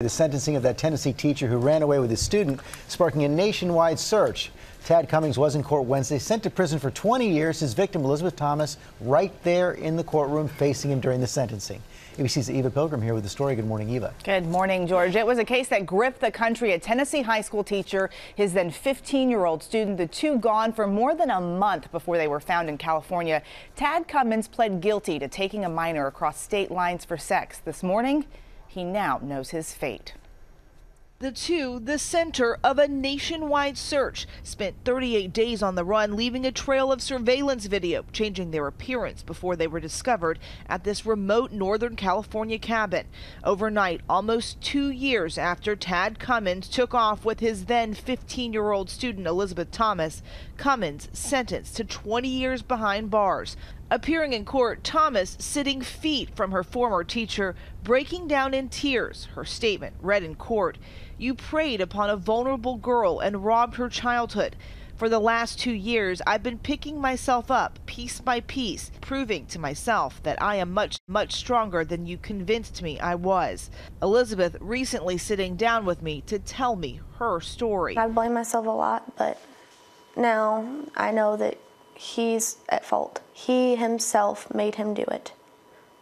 The sentencing of that Tennessee teacher who ran away with his student, sparking a nationwide search. Tad Cummings was in court Wednesday, sent to prison for 20 years. His victim, Elizabeth Thomas, right there in the courtroom facing him during the sentencing. ABC's Eva Pilgrim here with the story. Good morning, Eva. Good morning, George. It was a case that gripped the country. A Tennessee high school teacher, his then 15 year old student, the two gone for more than a month before they were found in California. Tad Cummings pled guilty to taking a minor across state lines for sex. This morning, he now knows his fate. The two, the center of a nationwide search, spent 38 days on the run, leaving a trail of surveillance video, changing their appearance before they were discovered at this remote Northern California cabin. Overnight, almost two years after Tad Cummins took off with his then 15 year old student Elizabeth Thomas, Cummins sentenced to 20 years behind bars. Appearing in court, Thomas sitting feet from her former teacher, breaking down in tears. Her statement read in court You preyed upon a vulnerable girl and robbed her childhood. For the last two years, I've been picking myself up piece by piece, proving to myself that I am much, much stronger than you convinced me I was. Elizabeth recently sitting down with me to tell me her story. I blame myself a lot, but now I know that he's at fault. He himself made him do it.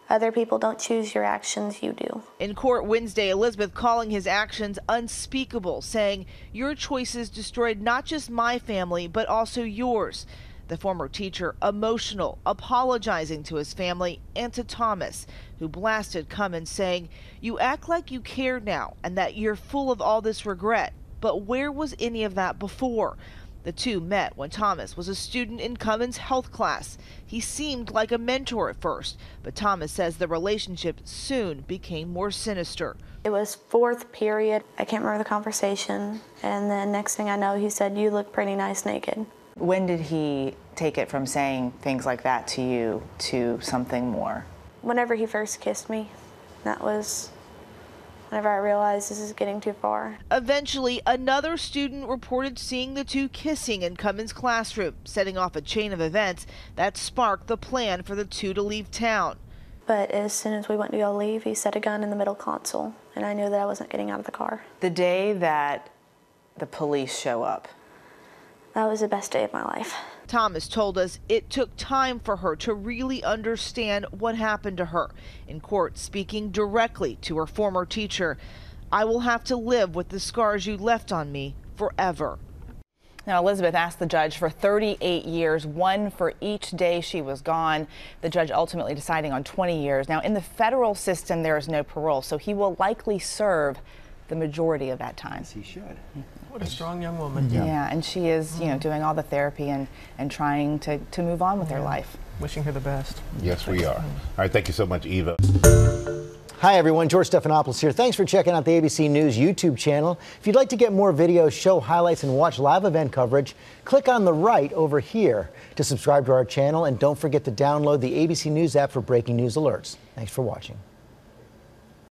Other people don't choose your actions, you do. In court Wednesday, Elizabeth calling his actions unspeakable, saying, Your choices destroyed not just my family, but also yours. The former teacher emotional, apologizing to his family and to Thomas, who blasted Cummings, saying, You act like you care now and that you're full of all this regret. But where was any of that before? The two met when Thomas was a student in Cummins' health class. He seemed like a mentor at first, but Thomas says the relationship soon became more sinister. It was fourth period. I can't remember the conversation. And then next thing I know, he said, You look pretty nice naked. When did he take it from saying things like that to you to something more? Whenever he first kissed me, that was whenever I realized this is getting too far. Eventually, another student reported seeing the two kissing in Cummins' classroom, setting off a chain of events that sparked the plan for the two to leave town. But as soon as we went to go leave, he set a gun in the middle console, and I knew that I wasn't getting out of the car. The day that the police show up, that was the best day of my life. Thomas told us it took time for her to really understand what happened to her. In court, speaking directly to her former teacher, I will have to live with the scars you left on me forever. Now, Elizabeth asked the judge for 38 years, one for each day she was gone. The judge ultimately deciding on 20 years. Now, in the federal system, there is no parole, so he will likely serve the majority of that time. Yes, he should. What a strong young woman. Yeah, yeah and she is, you know, doing all the therapy and, and trying to, to move on with yeah. her life. Wishing her the best. Yes, we are. All right, thank you so much, Eva. Hi, everyone. George Stephanopoulos here. Thanks for checking out the ABC News YouTube channel. If you'd like to get more videos, show highlights, and watch live event coverage, click on the right over here to subscribe to our channel. And don't forget to download the ABC News app for breaking news alerts. Thanks for watching.